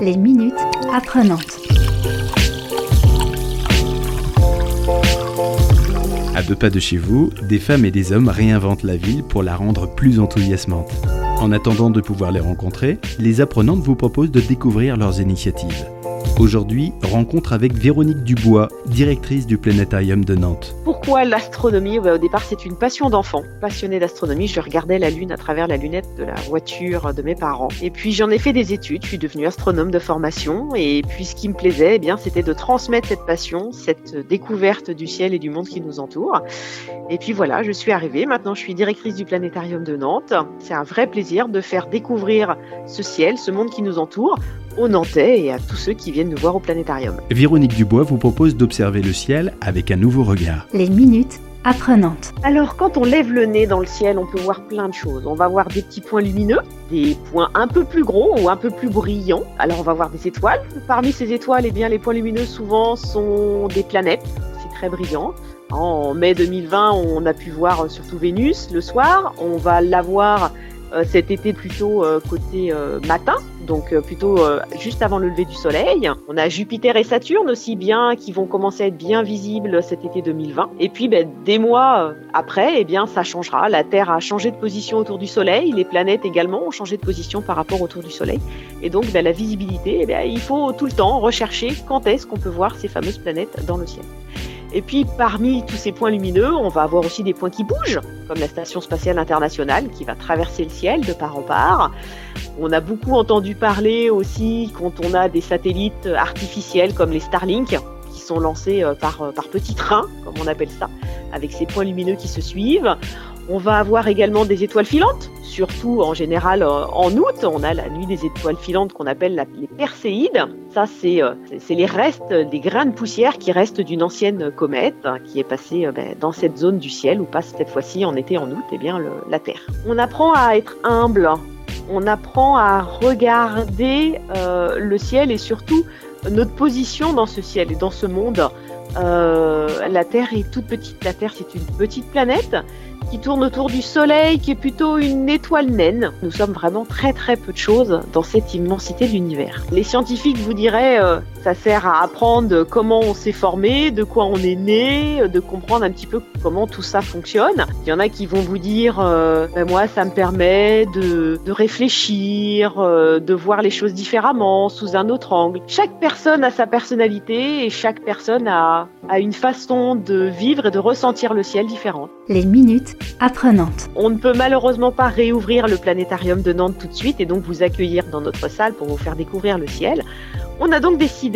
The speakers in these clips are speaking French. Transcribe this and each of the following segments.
Les minutes apprenantes. À deux pas de chez vous, des femmes et des hommes réinventent la ville pour la rendre plus enthousiasmante. En attendant de pouvoir les rencontrer, les apprenantes vous proposent de découvrir leurs initiatives. Aujourd'hui, rencontre avec Véronique Dubois, directrice du Planétarium de Nantes. Pourquoi l'astronomie? Au départ, c'est une passion d'enfant. Passionnée d'astronomie, je regardais la Lune à travers la lunette de la voiture de mes parents. Et puis j'en ai fait des études, je suis devenue astronome de formation. Et puis ce qui me plaisait, eh bien, c'était de transmettre cette passion, cette découverte du ciel et du monde qui nous entoure. Et puis voilà, je suis arrivée. Maintenant, je suis directrice du Planétarium de Nantes. C'est un vrai plaisir de faire découvrir ce ciel, ce monde qui nous entoure aux Nantais et à tous ceux qui viennent nous voir au planétarium. Véronique Dubois vous propose d'observer le ciel avec un nouveau regard. Les minutes apprenantes. Alors quand on lève le nez dans le ciel, on peut voir plein de choses. On va voir des petits points lumineux, des points un peu plus gros ou un peu plus brillants. Alors on va voir des étoiles. Parmi ces étoiles, eh bien, les points lumineux souvent sont des planètes. C'est très brillant. En mai 2020, on a pu voir surtout Vénus le soir. On va l'avoir euh, cet été plutôt euh, côté euh, matin, donc plutôt juste avant le lever du soleil. On a Jupiter et Saturne aussi bien qui vont commencer à être bien visibles cet été 2020. Et puis ben, des mois après, eh bien ça changera. La Terre a changé de position autour du Soleil, les planètes également ont changé de position par rapport autour du Soleil. Et donc ben, la visibilité, eh il faut tout le temps rechercher quand est-ce qu'on peut voir ces fameuses planètes dans le ciel. Et puis parmi tous ces points lumineux, on va avoir aussi des points qui bougent, comme la Station spatiale internationale qui va traverser le ciel de part en part. On a beaucoup entendu parler aussi quand on a des satellites artificiels comme les Starlink qui sont lancés euh, par, euh, par petits trains, comme on appelle ça, avec ces points lumineux qui se suivent. On va avoir également des étoiles filantes, surtout en général euh, en août. On a la nuit des étoiles filantes qu'on appelle les perséides. Ça, euh, c'est les restes, des grains de poussière qui restent d'une ancienne comète hein, qui est passée euh, ben, dans cette zone du ciel où passe cette fois-ci en été, en août, eh bien la Terre. On apprend à être humble. On apprend à regarder le ciel et surtout notre position dans ce ciel et dans ce monde. la Terre est toute petite. La Terre, c'est une petite planète qui tourne autour du Soleil, qui est plutôt une étoile naine. Nous sommes vraiment très très peu de choses dans cette immensité de l'univers. Les scientifiques vous diraient, euh, ça sert à apprendre comment on s'est formé, de quoi on est né, de comprendre un petit peu comment tout ça fonctionne. Il y en a qui vont vous dire, euh, ben moi ça me permet de, de réfléchir, euh, de voir les choses différemment, sous un autre angle. Chaque personne a sa personnalité et chaque personne a, a une façon de vivre et de ressentir le ciel différente. Les minutes apprenantes. On ne peut malheureusement pas réouvrir le planétarium de Nantes tout de suite et donc vous accueillir dans notre salle pour vous faire découvrir le ciel. On a donc décidé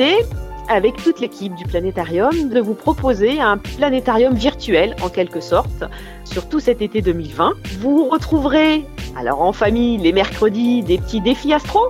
avec toute l'équipe du planétarium de vous proposer un planétarium virtuel en quelque sorte sur tout cet été 2020. Vous retrouverez alors en famille les mercredis des petits défis astro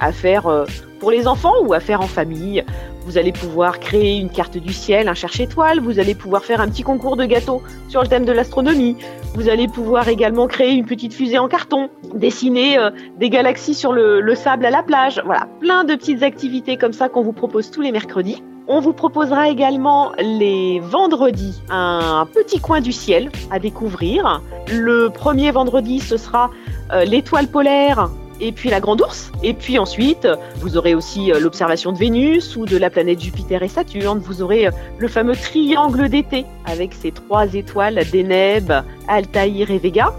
à faire euh, pour les enfants ou à faire en famille. Vous allez pouvoir créer une carte du ciel, un cherche-étoile, vous allez pouvoir faire un petit concours de gâteaux sur le thème de l'astronomie, vous allez pouvoir également créer une petite fusée en carton, dessiner euh, des galaxies sur le, le sable à la plage. Voilà, plein de petites activités comme ça qu'on vous propose tous les mercredis. On vous proposera également les vendredis un petit coin du ciel à découvrir. Le premier vendredi, ce sera euh, l'étoile polaire et puis la grande ours. Et puis ensuite, vous aurez aussi euh, l'observation de Vénus ou de la planète Jupiter et Saturne. Vous aurez euh, le fameux triangle d'été avec ces trois étoiles, Deneb, Altaïr et Vega,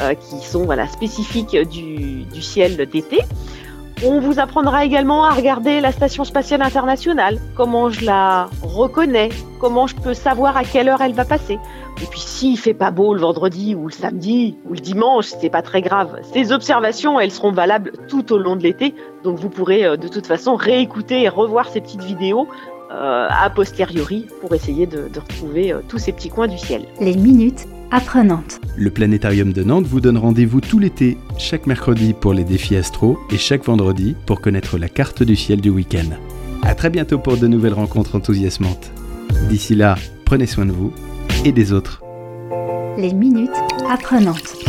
euh, qui sont voilà, spécifiques du, du ciel d'été. On vous apprendra également à regarder la Station spatiale internationale, comment je la reconnais, comment je peux savoir à quelle heure elle va passer. Et puis s'il fait pas beau le vendredi ou le samedi ou le dimanche, c'est pas très grave. Ces observations, elles seront valables tout au long de l'été, donc vous pourrez euh, de toute façon réécouter et revoir ces petites vidéos euh, a posteriori pour essayer de, retrouver euh, tous ces petits coins du ciel. Les minutes Le Planétarium de Nantes vous donne rendez-vous tout l'été, chaque mercredi pour les défis astro et chaque vendredi pour connaître la carte du ciel du week-end. À très bientôt pour de nouvelles rencontres enthousiasmantes. D'ici là, prenez soin de vous et des autres. Les minutes apprenantes.